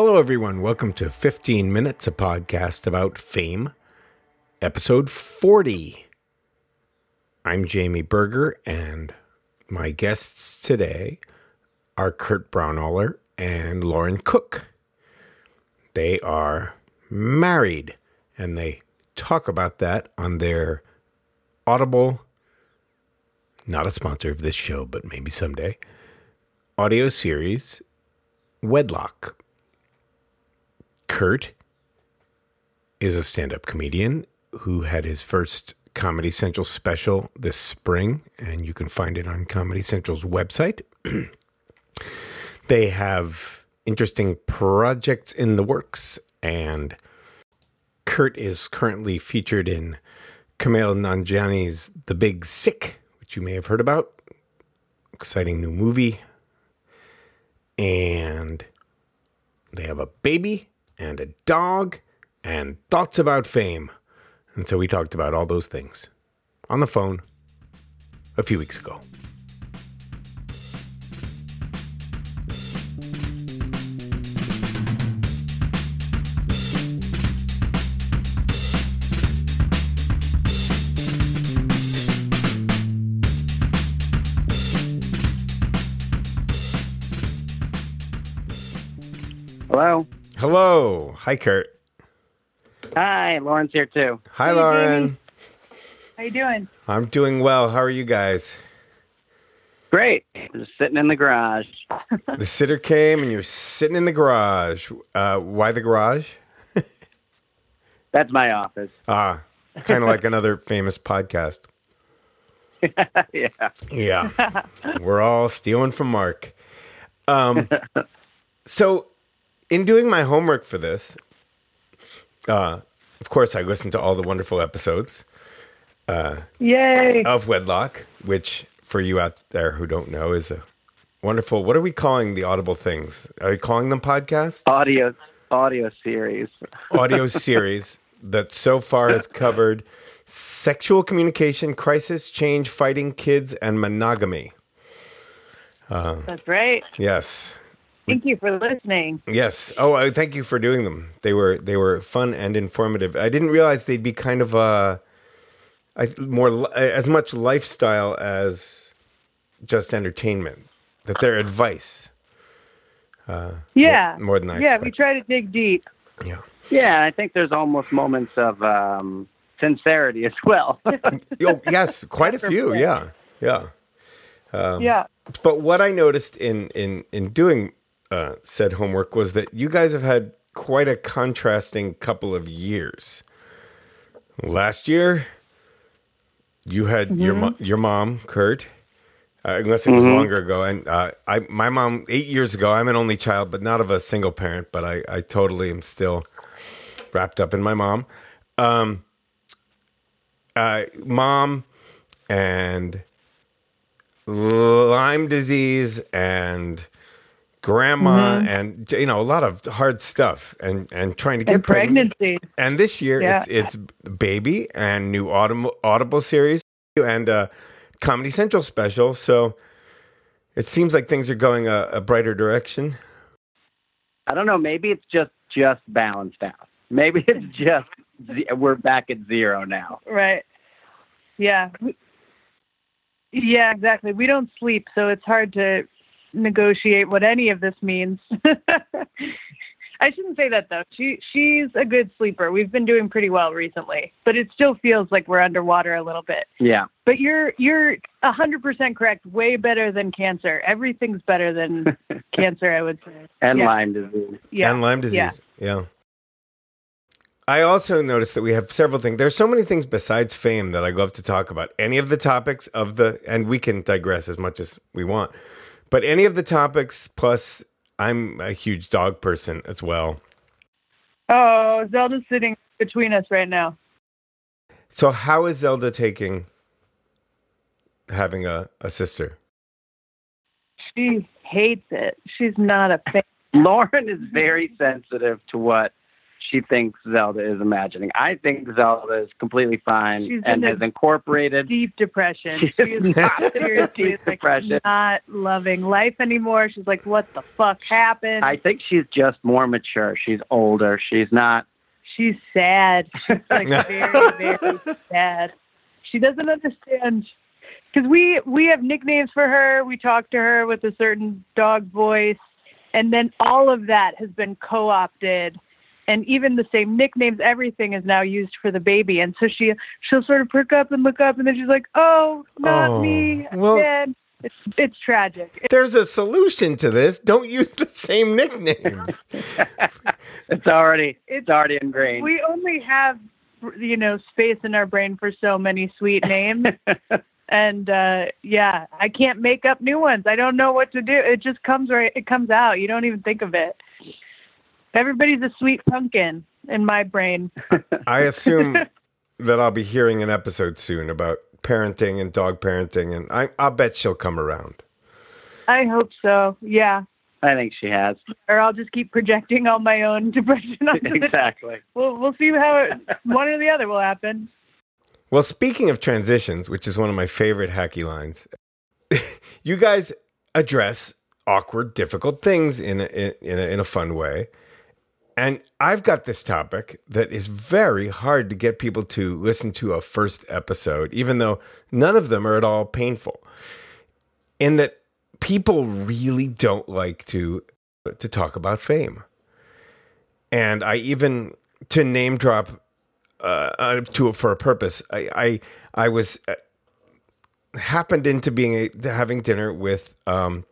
Hello, everyone. Welcome to 15 Minutes, a podcast about fame, episode 40. I'm Jamie Berger, and my guests today are Kurt Braunohler and Lauren Cook. They are married, and they talk about that on their Audible, not a sponsor of this show, but maybe someday, audio series, Wedlock. Kurt is a stand up comedian who had his first Comedy Central special this spring, and you can find it on Comedy Central's website. they have interesting projects in the works, and Kurt is currently featured in Kumail Nanjiani's The Big Sick, which you may have heard about. Exciting new movie. And they have a baby and a dog and thoughts about fame. And so we talked about all those things on the phone a few weeks ago. Hi, Kurt. Hi, Lauren's here too. Hi, Hey, Lauren. Jamie. How you doing? I'm doing well. How are you guys? Great. Just sitting in the garage. The sitter came and you're sitting in the garage. Uh, why the garage? That's my office. Ah, kind of like another famous podcast. yeah. Yeah. We're all stealing from Mark. Um, so, in doing my homework for this, uh, of course, I listened to all the wonderful episodes Yay! of Wedlock, which, for you out there who don't know, is a wonderful. What are we calling the audible things? Are we calling them podcasts? Audio audio series. Audio series that so far has covered sexual communication, crisis, change, fighting, kids, and monogamy. That's right. Yes. Thank you for listening. Yes. Oh, uh, thank you for doing them. They were they were fun and informative. I didn't realize they'd be kind of uh, I, more as much lifestyle as just entertainment. That they're advice. Yeah. more than I Yeah, we try to dig deep. Yeah. Yeah, I think there's almost moments of um, sincerity as well. Oh, yes, quite a few. Yeah. Yeah. Um, yeah. But what I noticed in in in doing uh, said homework was that you guys have had quite a contrasting couple of years. Last year, you had your mo- your mom, Kurt, uh, unless it was longer ago, and uh, I my mom eight years ago. I'm an only child, but not of a single parent. But I I totally am still wrapped up in my mom. Um, uh, mom and Lyme disease and grandma mm-hmm. and you know a lot of hard stuff and and trying to get And pregnant. pregnancy. And this year Yeah. it's it's baby and new audible audible series and a Comedy Central special. So it seems like things are going a, a brighter direction. I don't know, maybe it's just just balanced out. Maybe it's just we're back at zero now. Right. Yeah. Yeah, exactly. We don't sleep, so it's hard to negotiate what any of this means. I shouldn't say that though. She she's a good sleeper. We've been doing pretty well recently, but it still feels like we're underwater a little bit. Yeah. But you're you're a hundred percent correct. Way better than cancer. Everything's better than cancer. I would say. And Yeah. Lyme disease. Yeah. and Lyme Yeah. disease. Yeah. I also noticed that we have several things. There's so many things besides fame that I love to talk about. Any of the topics of the, and we can digress as much as we want, but any of the topics, plus I'm a huge dog person as well. Oh, Zelda's sitting between us right now. So, how is Zelda taking having a, a sister? She hates it. She's not a fan. Lauren is very sensitive to what she thinks Zelda is imagining. I think Zelda is completely fine She's and has incorporated. Deep depression. She's She not in a seriously deep like not loving life anymore. She's like, what the fuck happened? I think she's just more mature. She's older. She's not. She's sad. She's like very, very sad. She doesn't understand because we we have nicknames for her. We talk to her with a certain dog voice, and then all of that has been co-opted, and even the same nicknames. Everything is now used for the baby, and so she she'll sort of perk up and look up, and then she's like, "Oh, not Oh, me well- again." It's it's tragic. There's a solution to this. Don't use the same nicknames. It's already. It's- It's already ingrained. We only have you know space in our brain for so many sweet names. and uh yeah i can't make up new ones i don't know what to do it just comes right it comes out you don't even think of it everybody's a sweet pumpkin in my brain I assume that I'll be hearing an episode soon about parenting and dog parenting, and I, I'll bet she'll come around. i hope so yeah I think she has. or i'll just keep projecting all my own depression onto the exactly. we'll we'll see how it, one or the other will happen Well, speaking of transitions, which is one of my favorite hacky lines, you guys address awkward, difficult things in a, in, in, a, in a fun way. And I've got this topic that is very hard to get people to listen to a first episode, even though none of them are at all painful. In that people really don't like to to talk about fame. And I even to name drop uh, uh, to for a purpose. I I, I was uh, happened into being a, having dinner with um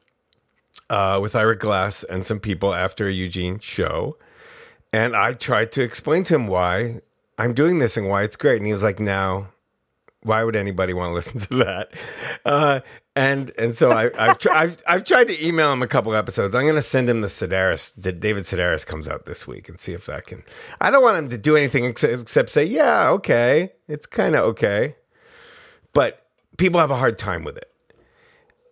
uh with Ira Glass and some people after a Eugene show, and I tried to explain to him why I'm doing this and why it's great, and he was like, "Now, why would anybody want to listen to that?" Uh, and and so I, I've, tr- I've I've tried to email him a couple episodes. I'm going to send him the Sedaris. David Sedaris comes out this week and see if that can. I don't want him to do anything except say, "Yeah, okay, it's kind of okay," but people have a hard time with it,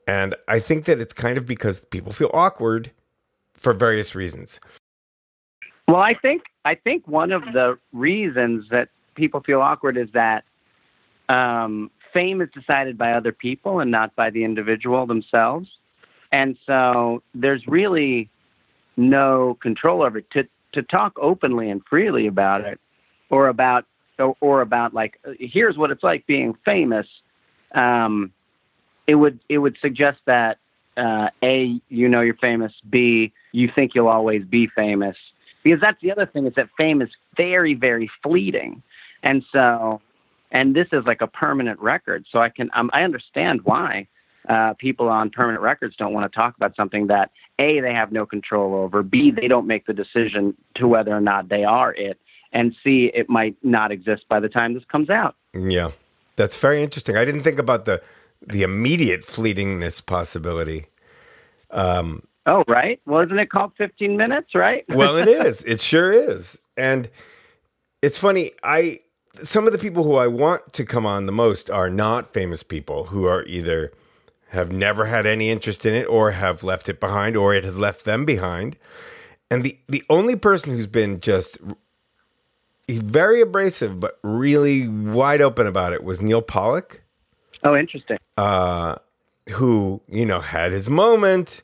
and I think that it's kind of because people feel awkward for various reasons. Well, I think I think one of the reasons that people feel awkward is that um, fame is decided by other people and not by the individual themselves, and so there's really no control over it. To to talk openly and freely about it, or about or, or about like here's what it's like being famous. Um, it would it would suggest that uh, a you know you're famous, b you think you'll always be famous because that's the other thing is that fame is very very fleeting and so and this is like a permanent record so i can um, i understand why uh, people on permanent records don't want to talk about something that a they have no control over b they don't make the decision to whether or not they are it and c it might not exist by the time this comes out Yeah, that's very interesting. I didn't think about the the immediate fleetingness possibility. Um, oh right well isn't it called 15 minutes right well, it is. It sure is. And it's funny. I some of the people who I want to come on the most are not famous people who are either have never had any interest in it or have left it behind or it has left them behind. And the the only person who's been just very abrasive but really wide open about it was Neal Pollack oh interesting uh, who you know had his moment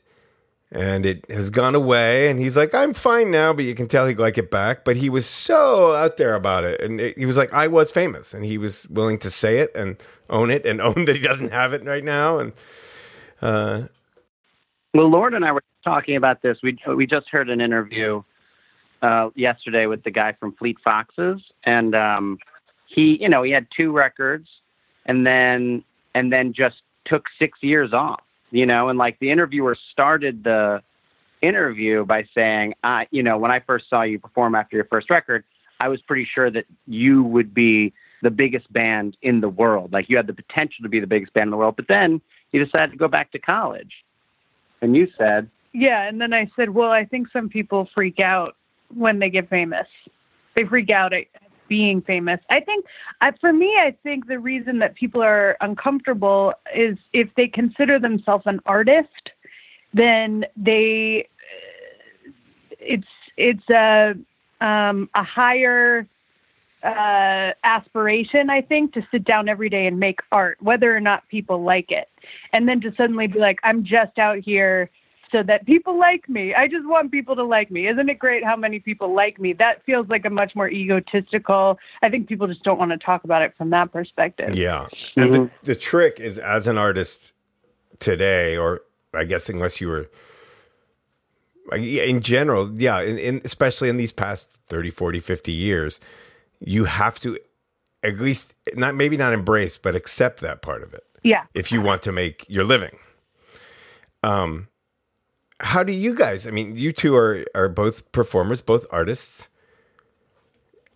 and it has gone away and he's like i'm fine now but you can tell he'd like it back but he was so out there about it and it, he was like i was famous and he was willing to say it and own it and own that he doesn't have it right now and uh, Well, Lauren and I were talking about this. We we just heard an interview uh, yesterday with the guy from Fleet Foxes, and um, he, you know, he had two records, and then and then just took six years off. You know, and like the interviewer started the interview by saying, "I, you know, when I first saw you perform after your first record, I was pretty sure that you would be the biggest band in the world. Like you had the potential to be the biggest band in the world, but then you decided to go back to college." And you said, Yeah, and then I said, well, I think some people freak out when they get famous. They freak out at being famous. I think, I, for me, I think the reason that people are uncomfortable is if they consider themselves an artist, then they, it's it's a um, a higher uh, aspiration, I think, to sit down every day and make art, whether or not people like it. And then to suddenly be like, I'm just out here so that people like me. I just want people to like me. Isn't it great how many people like me? That feels like a much more egotistical. I think people just don't want to talk about it from that perspective. Yeah. And the, the trick is as an artist today, or I guess unless you were in general, yeah, in, in, especially in these past 30, 40, 50 years, you have to at least not maybe not embrace, but accept that part of it. Yeah. If you want to make your living. Um how do you guys i mean you two are are both performers both artists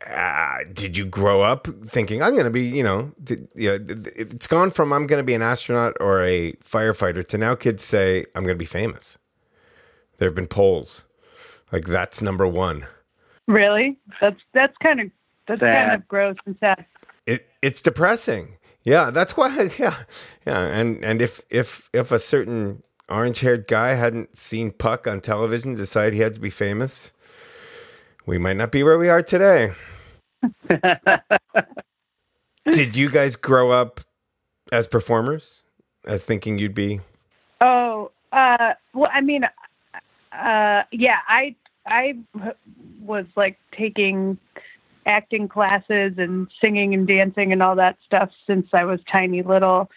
uh, did you grow up thinking i'm going to be you know did, you know it's gone from i'm going to be an astronaut or a firefighter to now kids say i'm going to be famous there have been polls like that's number one Really? That's that's kind of that's Sad. kind of gross and sad. it it's depressing. Yeah, that's why. Yeah, yeah, and and if if if a certain orange haired guy hadn't seen Puck on television, decide he had to be famous, we might not be where we are today. Did you guys grow up as performers, as thinking you'd be? Oh, uh, well, I mean, uh, yeah, I I was like taking acting classes and singing and dancing and all that stuff since I was tiny little.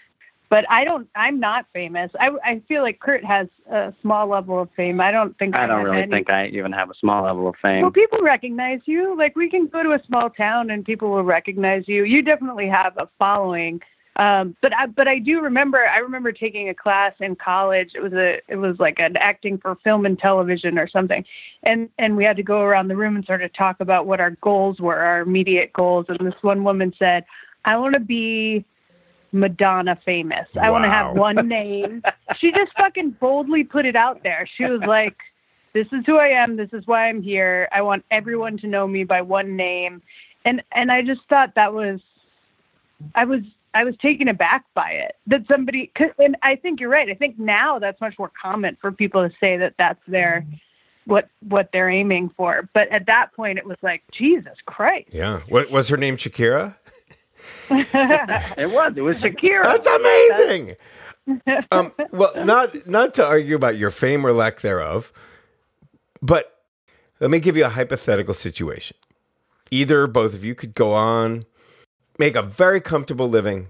But I don't. I'm not famous. I I feel like Kurt has a small level of fame. I don't think I don't really any. think I even have a small level of fame. Well, people recognize you. Like we can go to a small town and people will recognize you. You definitely have a following. Um, but I, but I do remember. I remember taking a class in college. It was a it was like an acting for film and television or something, and and we had to go around the room and sort of talk about what our goals were, our immediate goals. And this one woman said, "I want to be." Madonna famous. I want to have one name. she just fucking boldly put it out there. She was like, this is who I am. This is why I'm here. I want everyone to know me by one name. And and I just thought that was I was I was taken aback by it that somebody and I think you're right. I think now that's much more common for people to say that that's their what what they're aiming for. But at that point it was like Jesus Christ. Yeah. What was her name? Shakira. It was. It was Shakira. That's amazing. um, well, not not to argue about your fame or lack thereof, but let me give you a hypothetical situation. Either both of you could go on, make a very comfortable living,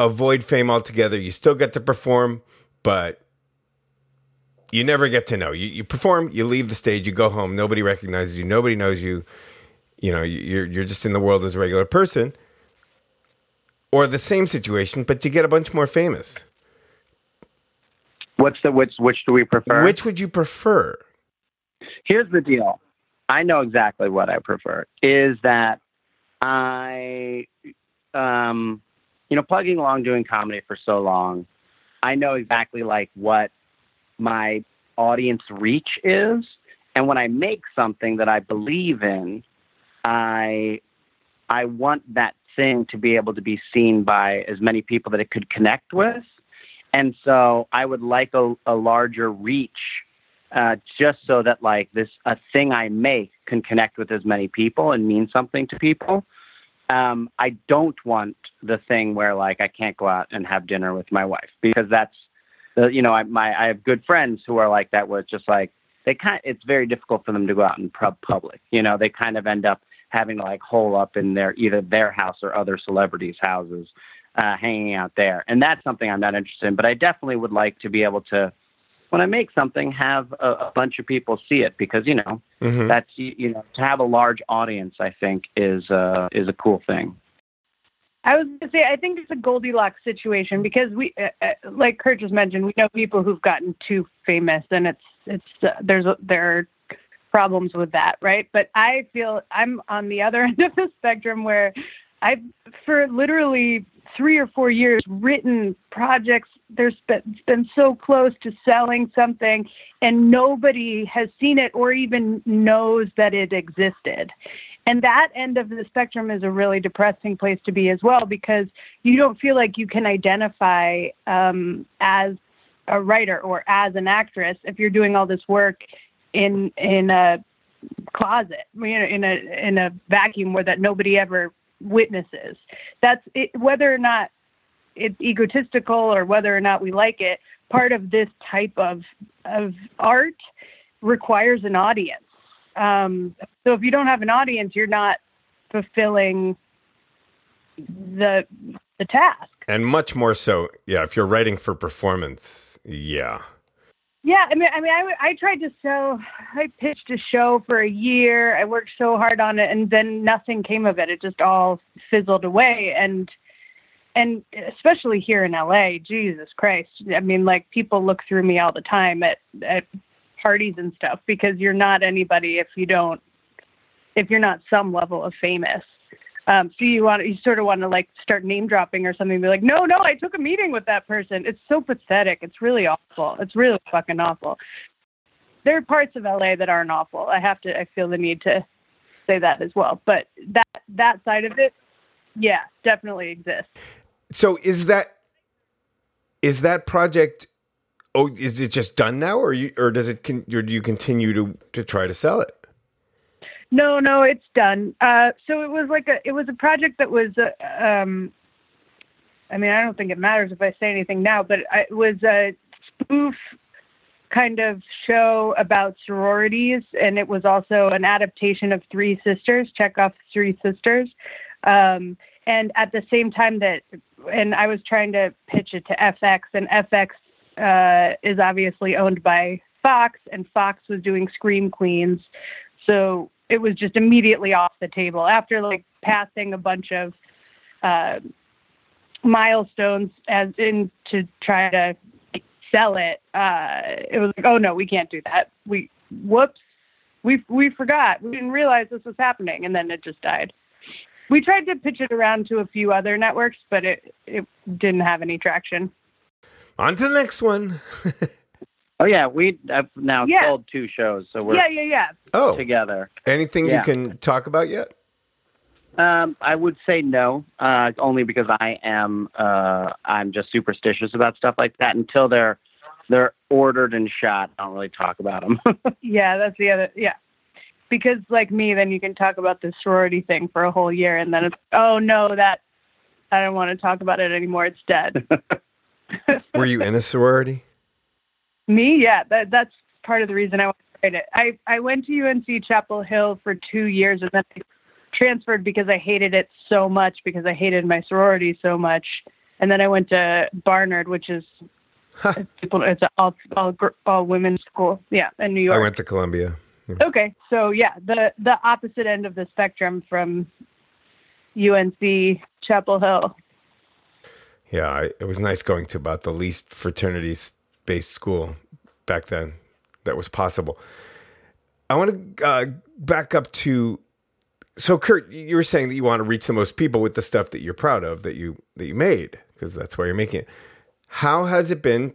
avoid fame altogether. You still get to perform, but you never get to know. You, you perform, you leave the stage, you go home. Nobody recognizes you. Nobody knows you. You know, you- you're you're just in the world as a regular person or the same situation, but you get a bunch more famous. What's the which? Which do we prefer? Which would you prefer? Here's the deal. I know exactly what I prefer. Is that I, um, you know, plugging along doing comedy for so long, I know exactly like what my audience reach is, and when I make something that I believe in, I, I want that thing to be able to be seen by as many people that it could connect with, and so I would like a, a larger reach uh, just so that like this a thing I make can connect with as many people and mean something to people. Um, I don't want the thing where like I can't go out and have dinner with my wife because that's the you know I my I have good friends who are like that where it's just like they kind it's very difficult for them to go out in pub public. You know they kind of end up having to like hole up in their either their house or other celebrities' houses, uh, hanging out there, and that's something I'm not interested in. But I definitely would like to be able to when I make something, have a, a bunch of people see it because you know Mhm. that's you, you know to have a large audience. I think is uh, is a cool thing. I was going to say, I think it's a Goldilocks situation because we, uh, uh, like Kurt just mentioned, we know people who've gotten too famous, and it's it's uh, there's a, there are problems with that, right? But I feel I'm on the other end of the spectrum where I've for literally three or four years written projects. There's been, been so close to selling something, and nobody has seen it or even knows that it existed. And that end of the spectrum is a really depressing place to be as well because you don't feel like you can identify um, as a writer or as an actress if you're doing all this work in in a closet, you know, in a in a vacuum where that nobody ever witnesses. That's it, whether or not it's egotistical or whether or not we like it. Part of this type of of art requires an audience. Um, so if you don't have an audience, you're not fulfilling the the task. And much more so, yeah. If you're writing for performance, yeah. Yeah, I mean, I mean, I, I tried to show, I pitched a show for a year. I worked so hard on it, and then nothing came of it. It just all fizzled away. And and especially here in LA, Jesus Christ. I mean, like people look through me all the time at at parties and stuff because you're not anybody if you don't if you're not some level of famous. Um, so you want you sort of want to like start name dropping or something. Be like, no, no, I took a meeting with that person. It's so pathetic. It's really awful. It's really fucking awful. There are parts of LA that aren't awful. I have to. I feel the need to say that as well. But that that side of it, yeah, definitely exists. So is that is that project? Oh, is it just done now, or you, or does it? Con, or do you continue to to try to sell it? No, no, it's done. Uh, so it was like a it was a project that was uh, um, I mean, I don't think it matters if I say anything now, but it was a spoof kind of show about sororities, and it was also an adaptation of Three Sisters, Chekhov's Three Sisters. Um, and at the same time that, and I was trying to pitch it to FX, and FX uh, is obviously owned by Fox, and Fox was doing Scream Queens. So it was just immediately off the table after like passing a bunch of uh, milestones as in to try to sell it. Uh, it was like, oh no, we can't do that. We whoops, we we forgot. We didn't realize this was happening, and then it just died. We tried to pitch it around to a few other networks, but it it didn't have any traction. On to the next one. Oh yeah, we have now Yeah. sold two shows, so we're Yeah, yeah, yeah. oh, together. anything you can talk about yet? Um, I would say no, uh, only because I am uh, I'm just superstitious about stuff like that. Until they're they're ordered and shot, I don't really talk about them. Yeah, that's the other. Yeah, because like me, then you can talk about the sorority thing for a whole year, and then it's oh no, that I don't want to talk about it anymore. It's dead. Were you in a sorority? Me, yeah, that that's part of the reason I want to write it. I I went to UNC Chapel Hill for two years, and then I transferred because I hated it so much because I hated my sorority so much, and then I went to Barnard, which is it's people it's an all all all women's school, yeah, in New York. I went to Columbia. Okay, so yeah, the the opposite end of the spectrum from UNC Chapel Hill. Yeah, I, it was nice going to about the least fraternities based school back then that was possible. I want to uh, back up to so Kurt, you were saying that you want to reach the most people with the stuff that you're proud of that you that you made because that's why you're making it. How has it been?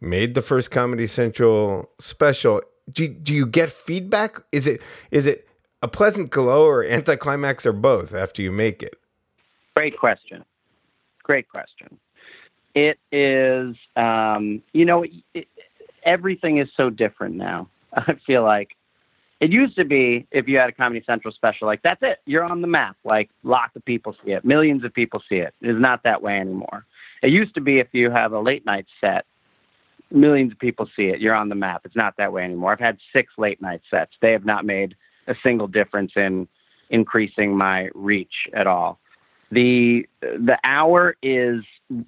Made the first Comedy Central special. Do do you get feedback? Is it is it a pleasant glow or anticlimax or both after you make it? Great question. Great question. It is, um, you know, it, everything is so different now. I feel like it used to be if you had a Comedy Central special, like that's it, you're on the map. Like lots of people see it, millions of people see it. It is not that way anymore. It used to be if you have a late night set, millions of people see it. You're on the map. It's not that way anymore. I've had six late night sets. They have not made a single difference in increasing my reach at all. The the hour is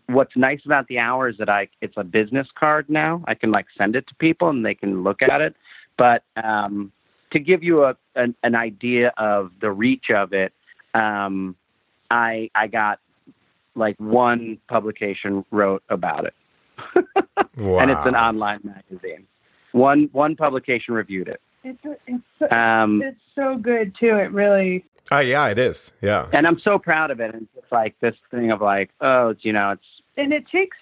what's nice about the hour is that I it's a business card now. I can like send it to people and they can look at it. But um, to give you a an, an idea of the reach of it, um, I I got like one publication wrote about it, Wow. and it's an online magazine. One one publication reviewed it. It's it's so, Um, it's so good too. It really Oh yeah, it is. Yeah. and I'm so proud of it. And it's like this thing of like, oh, you know, it's and it takes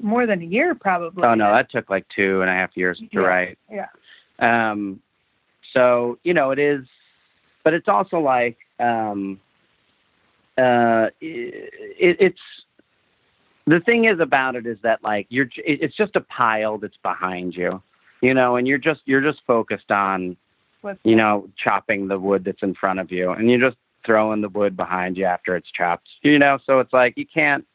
more than a year probably. oh no, that took like two and a half years to Yeah. write. yeah. Um, so you know, it is, but it's also like, um, uh, it, it's the thing is about it is that like you're, it's just a pile that's behind you, you know, and you're just you're just focused on What's you know, chopping the wood that's in front of you, and you're just throw in the wood behind you after it's chopped. You know, so it's like you can't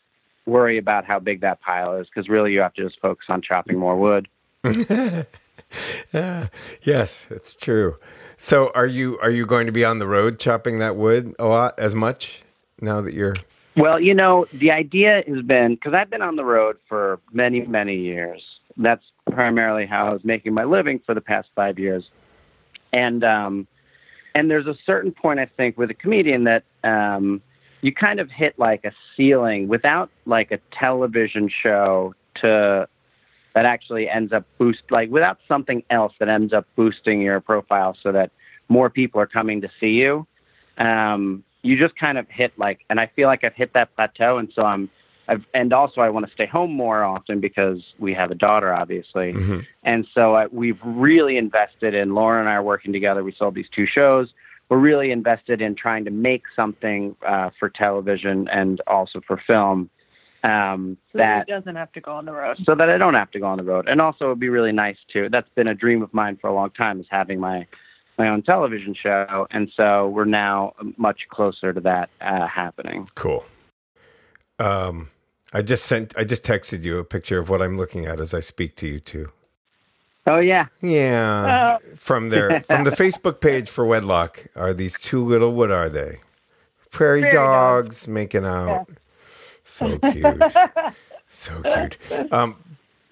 worry about how big that pile is because really you have to just focus on chopping more wood. yes, it's true. So, are you are you going to be on the road chopping that wood a lot as much now that you're? Well, you know, the idea has been because I've been on the road for many, many years. That's primarily how I was making my living for the past five years, and um, and there's a certain point I think with a comedian that um, you kind of hit like a ceiling without like a television show to that actually ends up boost like without something else that ends up boosting your profile so that more people are coming to see you. Um, you just kind of hit like, and I feel like I've hit that plateau, and so I'm. I've, and also, I want to stay home more often because we have a daughter, obviously. Mm-hmm. And so uh, we've really invested in Lauren and I are working together. We sold these two shows. We're really invested in trying to make something uh, for television and also for film um, so that he doesn't have to go on the road. so that I don't have to go on the road. And also, it'd be really nice too. That's been a dream of mine for a long time is having my my own television show, and so we're now much closer to that uh, happening. Cool. Um, I just sent. I just texted you a picture of what I'm looking at as I speak to you too. Oh yeah, Yeah, from their from the Facebook page for Wedlock are these two little. What are they? Prairie, Prairie dogs, making out. So cute. so cute. Um,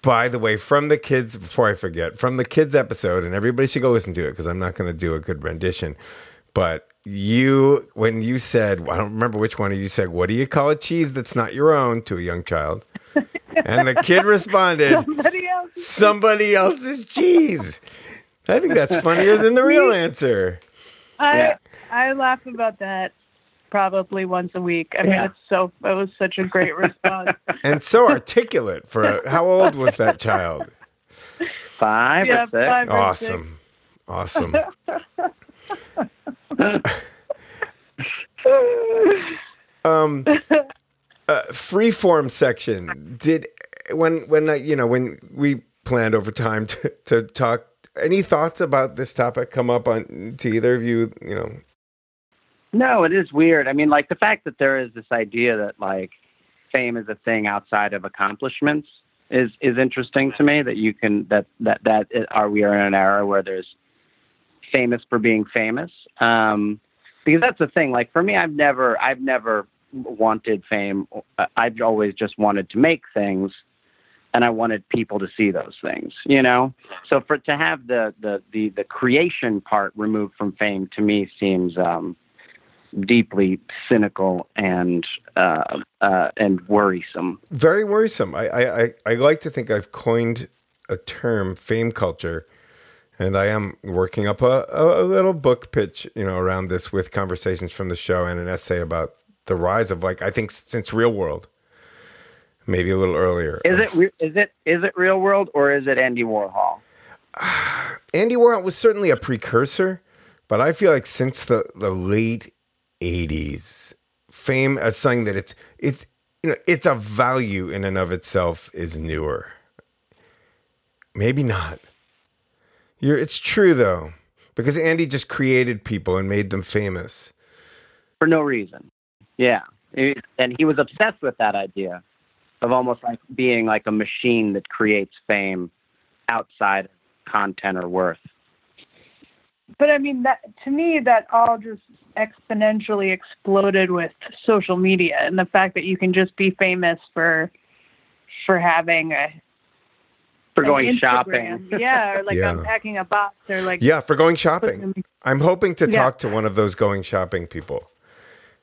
by the way, from the kids, before I forget, from the kids episode, and everybody should go listen to it because I'm not going to do a good rendition. But you, when you said, I don't remember which one of you said, "What do you call a cheese that's not your own?" to a young child, and the kid responded, Somebody else. "Somebody else's cheese." I think that's funnier than the real answer. I Yeah. I laugh about that probably once a week. I mean, Yeah. it's so it was such a great response. And so articulate for a, how old was that child? five Yeah, or six. five. Awesome. Awesome. Um uh, freeform section did when when I, you know when we planned over time to, to talk any thoughts about this topic come up on to either of you you know No, it is weird. I mean, like the fact that there is this idea that like fame is a thing outside of accomplishments is is interesting to me. That you can that that that are we are in an era where there's famous for being famous. Um, because that's the thing. Like for me, I've never I've never wanted fame. I've always just wanted to make things. And I wanted people to see those things, you know. So for to have the the the, the creation part removed from fame to me seems um, deeply cynical and uh, uh, and worrisome. very worrisome I i i like to think i've coined a term fame culture and i am working up a, a, little book pitch you know around this with conversations from the show and an essay about the rise of like i think since real world maybe a little earlier Is it re- is it is it real world or is it Andy Warhol? Andy Warhol was certainly a precursor, but I feel like since the, the late '80s, fame as something that it's it's you know it's a value in and of itself is newer. Maybe not. You're, it's true though, because Andy just created people and made them famous. for no reason. Yeah, and he was obsessed with that idea of almost like being like a machine that creates fame outside of content or worth. But I mean, that to me, that all just exponentially exploded with social media and the fact that you can just be famous for for having a For going Instagram. shopping. yeah, or like Yeah. unpacking a box, or like Yeah, for going shopping. I'm hoping to Yeah. talk to one of those going shopping people.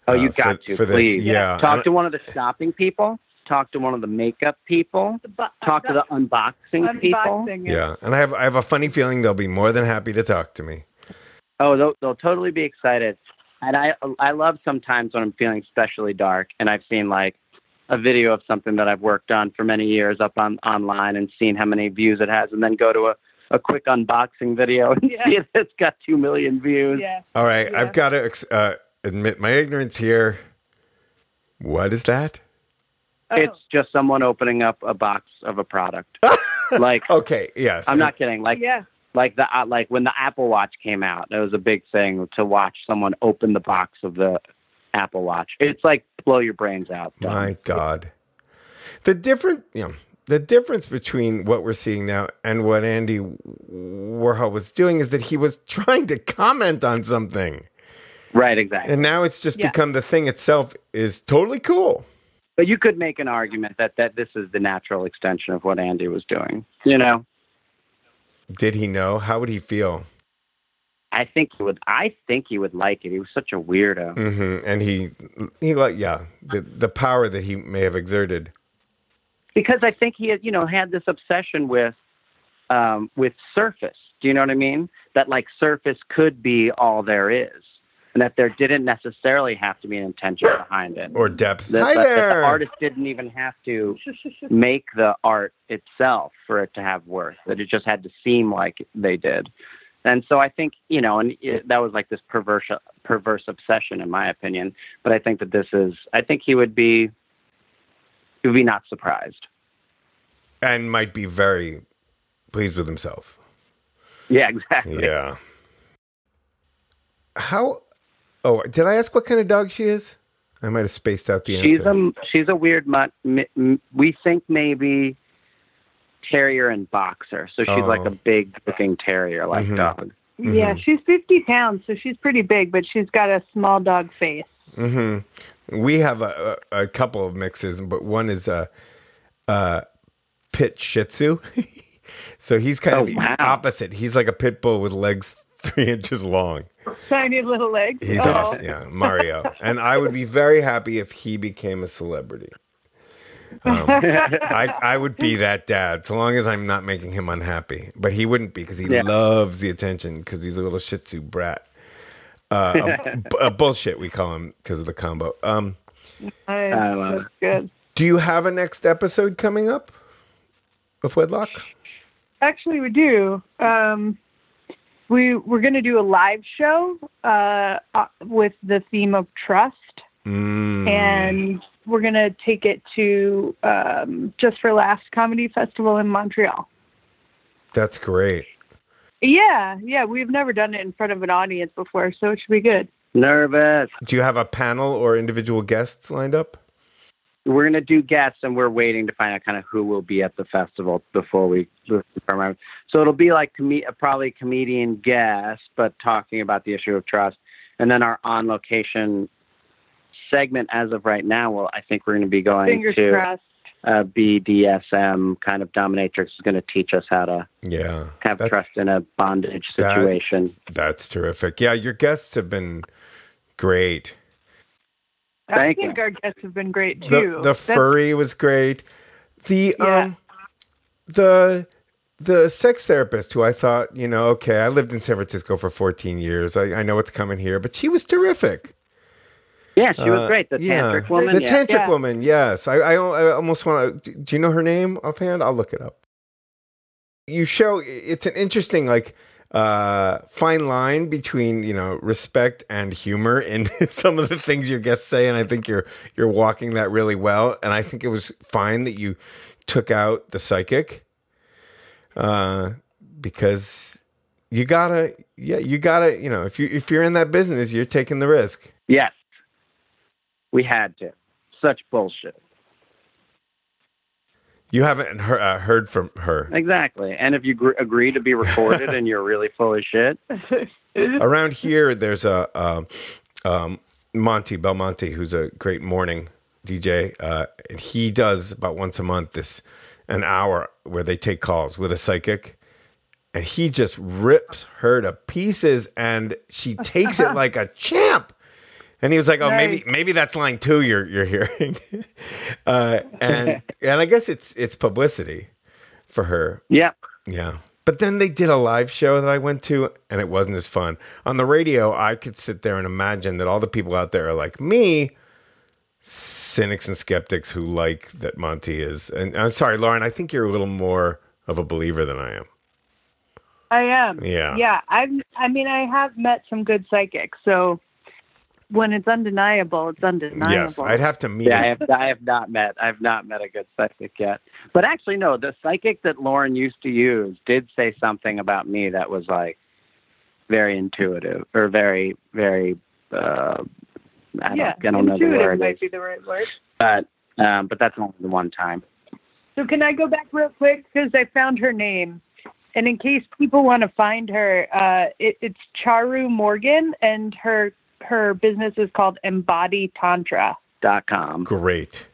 Oh, uh, you for- got to for this, please yeah. Talk to one of the shopping people. Talk to one of the makeup people. the bo- Talk to the unboxing, people. unboxing it. Yeah, and I have I have a funny feeling they'll be more than happy to talk to me. Oh, they'll, they'll totally be excited. And I I love sometimes when I'm feeling especially dark, and I've seen like a video of something that I've worked on for many years up on online and seen how many views it has, and then go to a, a quick unboxing video and Yeah. see if it's got two million views. Yeah. All right, Yeah. I've got to ex- uh, admit my ignorance here. What is that? Oh, It's just someone opening up a box of a product. like Okay, yes. I'm not kidding. Like yeah. Like the uh, like when the Apple Watch came out, it was a big thing to watch someone open the box of the Apple Watch. It's like blow your brains out. dumb. My God. The different, you know, the difference between what we're seeing now and what Andy Warhol was doing is that he was trying to comment on something. Right, exactly. And now it's just Yeah. become the thing itself is totally cool. But you could make an argument that that this is the natural extension of what Andy was doing. You know, Did he know? How would he feel? I think he would. I think he would like it. He was such a weirdo. hmm And he, he like, yeah, the, the power that he may have exerted. because I think he had, you know, had this obsession with um, with surface. Do you know what I mean? That like surface could be all there is, and that there didn't necessarily have to be an intention behind it. Or depth. That, Hi that- that the artist didn't even have to make the art itself for it to have worth. That it just had to seem like they did. And so I think you know, and it, that was like this perverse perverse obsession, in my opinion. But I think that this is. I think he would be. He would be not surprised. and might be very pleased with himself. Yeah, exactly. Yeah. How? Oh, did I ask what kind of dog she is? I might have spaced out the She's answer. a she's a weird mutt. We think maybe terrier and boxer. So she's Oh. like a big looking terrier like Mhm. dog. Yeah, Mhm. she's 50 pounds, so she's pretty big, but she's got a small dog face. hmm We have a, a, a couple of mixes, but one is a, a pit Shih Tzu. so he's kind Oh, of wow. opposite. He's like a pit bull with legs three inches long. Tiny little legs. He's Oh. awesome. Yeah, Mario. and I would be very happy if he became a celebrity. Um, I, I would be that dad, so long as I'm not making him unhappy. But he wouldn't be because he Yeah. loves the attention because he's a little Shih Tzu brat. Uh, a, a bullshit, we call him because of the combo. Um, Nice. I love That's good. do you have a next episode coming up of Wedlock? Actually, we do. Um, we we're going to do a live show uh, uh, with the theme of trust, Mm. and we're going to take it to um, Just for Laughs Comedy Festival in Montreal. That's great. Yeah, yeah, we've never done it in front of an audience before, so it should be good. Nervous. Do you have a panel or individual guests lined up? We're gonna do guests, and we're waiting to find out kind of who will be at the festival before we. confirm. So it'll be like com- probably comedian guests, but talking about the issue of trust, and then our on location segment as of right now. Well, I think we're going to be going Fingers to crossed. uh, BDSM kind of dominatrix is going to teach us how to Yeah. have That- trust in a bondage that- situation. That's terrific. Yeah, your guests have been great. I Thank think you. our guests have been great too. the That's- furry was great. The Yeah. um the the sex therapist who I thought, you know, okay, I lived in San Francisco for 14 years. I, I know what's coming here, but she was terrific. Yeah, she was Uh, great. The yeah. tantric woman. The yeah. tantric Yeah. woman, yes. I, I, I almost want to. Do you know her name offhand? I'll look it up. You show it's an interesting, like, uh, fine line between you know respect and humor in some of the things your guests say, and I think you're you're walking that really well. And I think it was fine that you took out the psychic, uh, because you gotta, yeah, you gotta, you know, if you if you're in that business, you're taking the risk. Yes. We had to. Such bullshit. You haven't he- uh, heard from her. Exactly. And if you gr- agree to be recorded and you're really full of shit, Around here, there's a um, um, Monte Belmonte, who's a great morning DJ, uh, and he does about once a month this an hour where they take calls with a psychic, and he just rips her to pieces, and she takes it like a champ. And he was like, "Oh, maybe Nice. maybe that's line two you're you're hearing," uh, and and I guess it's it's publicity for her. Yeah. Yeah. But then they did a live show that I went to and it wasn't as fun. On the radio, I could sit there and imagine that all the people out there are like me, cynics and skeptics who like that Monte is. And I'm sorry, Lauren, I think you're a little more of a believer than I am. I am. Yeah. Yeah. I've. I mean, I have met some good psychics, so when it's undeniable, it's undeniable. Yes, I'd have to meet. Yeah, I have, I have not met. I've not met a good psychic yet. But actually, no. The psychic that Lauren used to use did say something about me that was like very intuitive or very, very. Uh, I don't, yeah, I don't know the intuitive word, might be the right word. but um, but that's only the one time. So can I go back real quick because I found her name, and in case people want to find her, uh, it, it's Charu Morgan, and her her business is called Embody Tantra. Dot com. Great.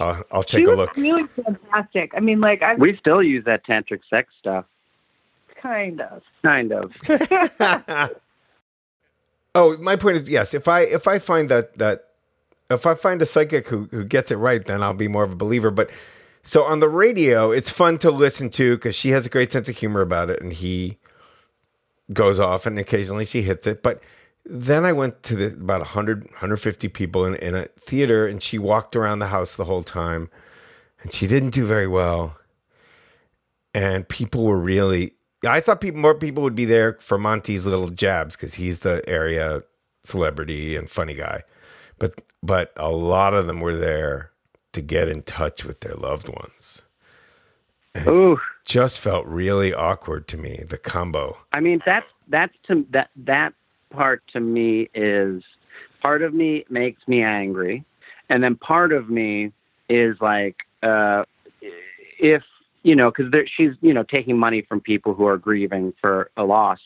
I'll, I'll She take a was look. really fantastic. I mean, like I We still use that tantric sex stuff, kind of. kind of. oh, my point is yes. If I if I find that that if I find a psychic who who gets it right, then I'll be more of a believer. But so on the radio, it's fun to listen to because she has a great sense of humor about it, and he goes off, and occasionally she hits it. But then I went to the, about 100, 150 people in, in a theater, and she walked around the house the whole time, and she didn't do very well. And people were really, I thought people, more people would be there for Monte's little jabs because he's the area celebrity and funny guy. But, but a lot of them were there to get in touch with their loved ones. Ooh, Just felt really awkward to me, the combo. I mean that's that's to that that part to me is part of me makes me angry, and then part of me is like uh, if you know because she's you know taking money from people who are grieving for a loss,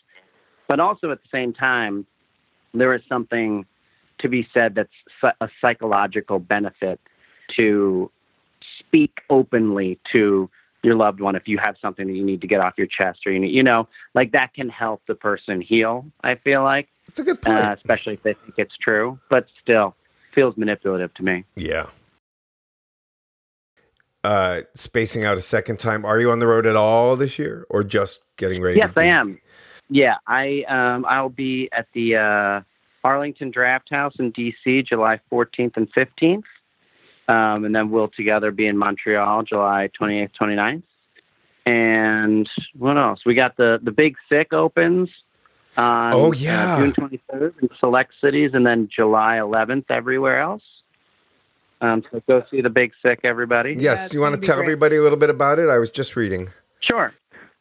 but also at the same time there is something to be said that's a psychological benefit to speak openly to your loved one if you have something that you need to get off your chest or you need, you know, like that can help the person heal. I feel like, It's a good point. uh, especially if they think it's true, but still feels manipulative to me. Yeah. Uh, spacing out a second time. Are you on the road at all this year, or just getting ready? Yes, to I am. Yeah, I um, I'll be at the uh, Arlington Draft House in D.C. July 14th and 15th, um, and then we'll together be in Montreal July 28th, 29th. And what else? We got the the Big Sick opens. On, Oh, uh, yeah. June 23rd in select cities, and then July 11th everywhere else. Um, so go see the Big Sick, everybody. Yes. it's Do you want gonna tell great. everybody a little bit about it? I was just reading. Sure.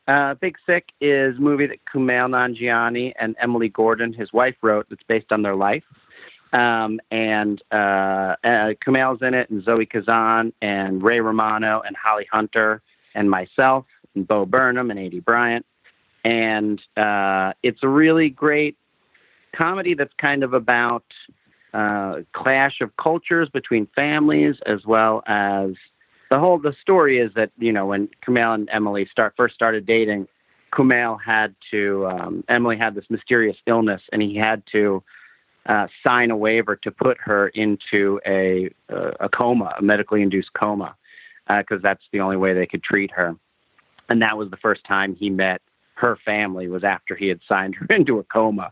Uh, Big Sick is a movie that Kumail Nanjiani and Emily Gordon, his wife, wrote that's based on their life. Um, and uh, uh, Kumail's in it, and Zoe Kazan, and Ray Romano, and Holly Hunter, and myself, and Bo Burnham, and Aidy Bryant. And uh, it's a really great comedy that's kind of about uh, clash of cultures between families as well as the whole the story is that you know when Kumail and Emily start first started dating, Kumail had to um, Emily had this mysterious illness and he had to uh, sign a waiver to put her into a uh, a coma, a medically induced coma, because that's the only way they could treat her. And that was the first time he met her family was after he had signed her into a coma,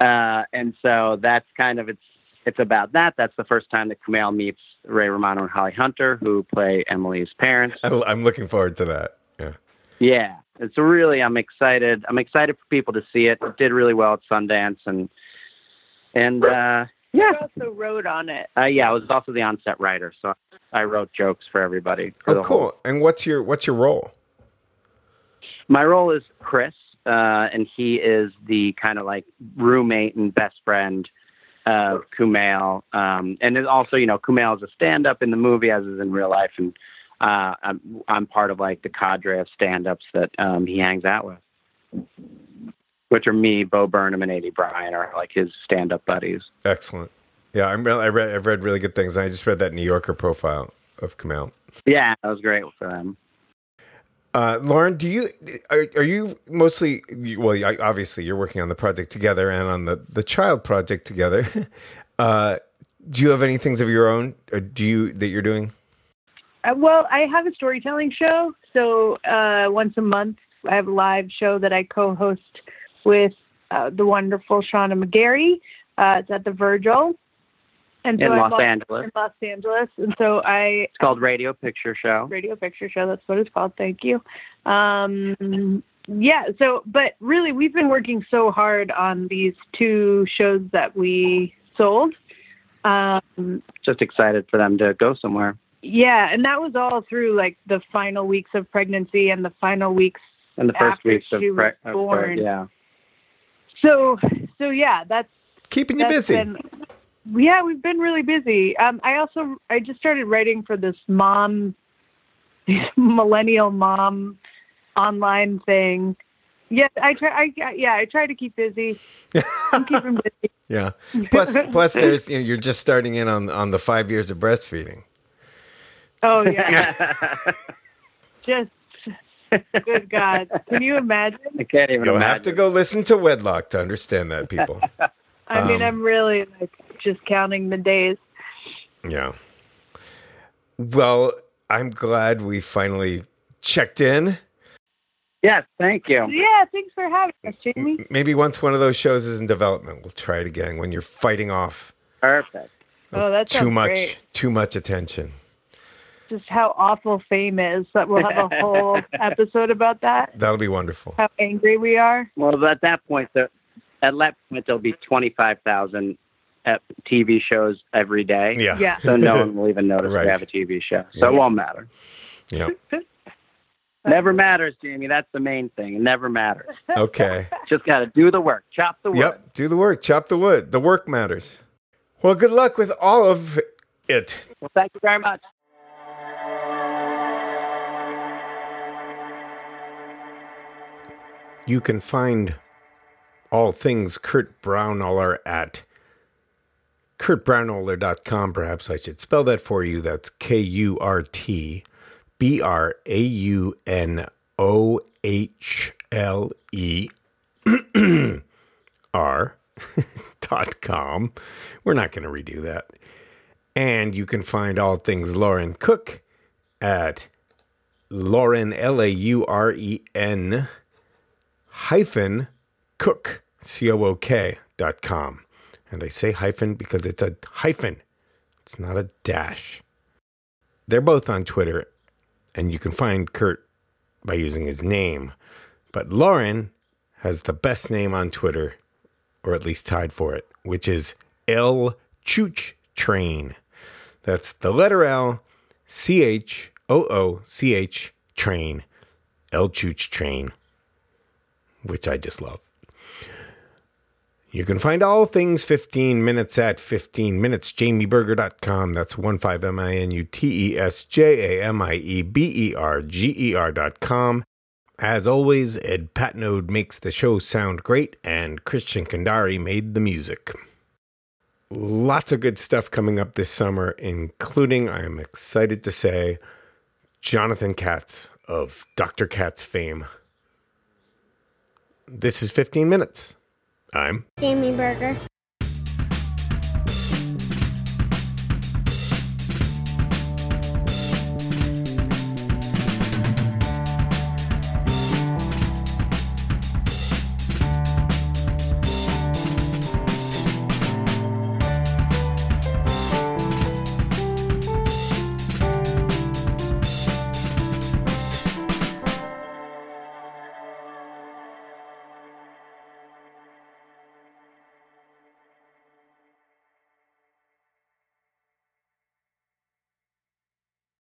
uh, and so that's kind of it's it's about that. That's the first time that Kumail meets Ray Romano and Holly Hunter, who play Emily's parents. I- I'm looking forward to that. Yeah. Yeah, it's really. I'm excited. I'm excited for people to see it. It did really well at Sundance, and and uh, yeah, I also wrote on it. uh, yeah. I was also the on-set writer, so I wrote jokes for everybody. For Oh, cool. whole- And what's your what's your role? My role is Chris, uh, and he is the kind of like roommate and best friend of Kumail. Um, and then also, you know, Kumail is a stand-up in the movie, as is in real life, and uh, I'm I'm part of like the cadre of stand-ups that um, he hangs out with, which are me, Bo Burnham, and Aidy Bryant are like his stand-up buddies. Excellent. Yeah, I'm. Really, I read. I've read really good things. I just read that New Yorker profile of Kumail. Yeah, that was great for them. Uh, Lauren, do you are, are you mostly well? Obviously, you're working on the project together and on the the child project together. Uh, do you have any things of your own? Or do you that you're doing? Uh, well, I have a storytelling show. So uh, once a month, I have a live show that I co-host with uh, the wonderful Shauna McGarry. Uh, it's at the Virgil. And In I'm Los also- Angeles. In Los Angeles. And so I It's called Radio Picture Show. radio picture show. That's what it's called. Thank you. Um, yeah, so but really we've been working so hard on these two shows that we sold. Um, Just excited for them to go somewhere. yeah, and that was all through like the final weeks of pregnancy and the final weeks. and the first After weeks of, she was pre- of born. yeah. So so yeah, that's Keeping you that's busy. been- yeah, we've been really busy. Um, I also I just started writing for this mom, millennial mom, online thing. Yes, I try. I yeah, I try to keep busy. I'm keeping busy. yeah. Plus, plus, there's you know, you're just starting in on on the five years of breastfeeding. Oh yeah, just good God, can you imagine? I can't even You'll imagine. have to go listen to Wedlock to understand that, people. I mean, Um, I'm really like just counting the days. yeah. Well, I'm glad we finally checked in. Yes, thank you. Yeah, thanks for having us, Jamie. Maybe once one of those shows is in development, we'll try it again when you're fighting off Perfect. Oh, that's too much great. too much attention. Just how awful fame is. That we'll have a whole episode about that. That'll be wonderful. How angry we are. Well, at that point, the, at that point, there'll be 25,000 uh, TV shows every day. Yeah. Yeah. So no one will even notice Right. we have a TV show. So Yeah. it won't matter. Yeah. Never matters, Jamie. That's the main thing. It never matters. Okay. Just got to do the work, chop the wood. Yep. Do the work. Chop the wood. The work matters. Well, good luck with all of it. Well, thank you very much. You can find all things Kurt Braunohler at kurtbraunohler.com. Perhaps I should spell that for you. That's K U R T B R A U N O H L E R dot com. We're not going to redo that. And you can find all things Lauren Cook at Lauren, L A U R E N hyphen cook, C O O K dot com. And I say hyphen because it's a hyphen, it's not a dash. They're both on Twitter, and you can find Kurt by using his name. But Lauren has the best name on Twitter, or at least tied for it, which is L Chooch Train. That's the letter L, C H O O C H Train, L Chooch Train which I just love. You can find all things 15 minutes at 15 minutes, jamieberger.com. That's 15 M I N U T E S J A M I E B E R G E R.com. As always, Ed Patnode makes the show sound great, and Christian Kandari made the music. Lots of good stuff coming up this summer, including, I am excited to say, Jonathan Katz of Dr. Katz fame. This is 15 minutes. I'm Jamie Berger.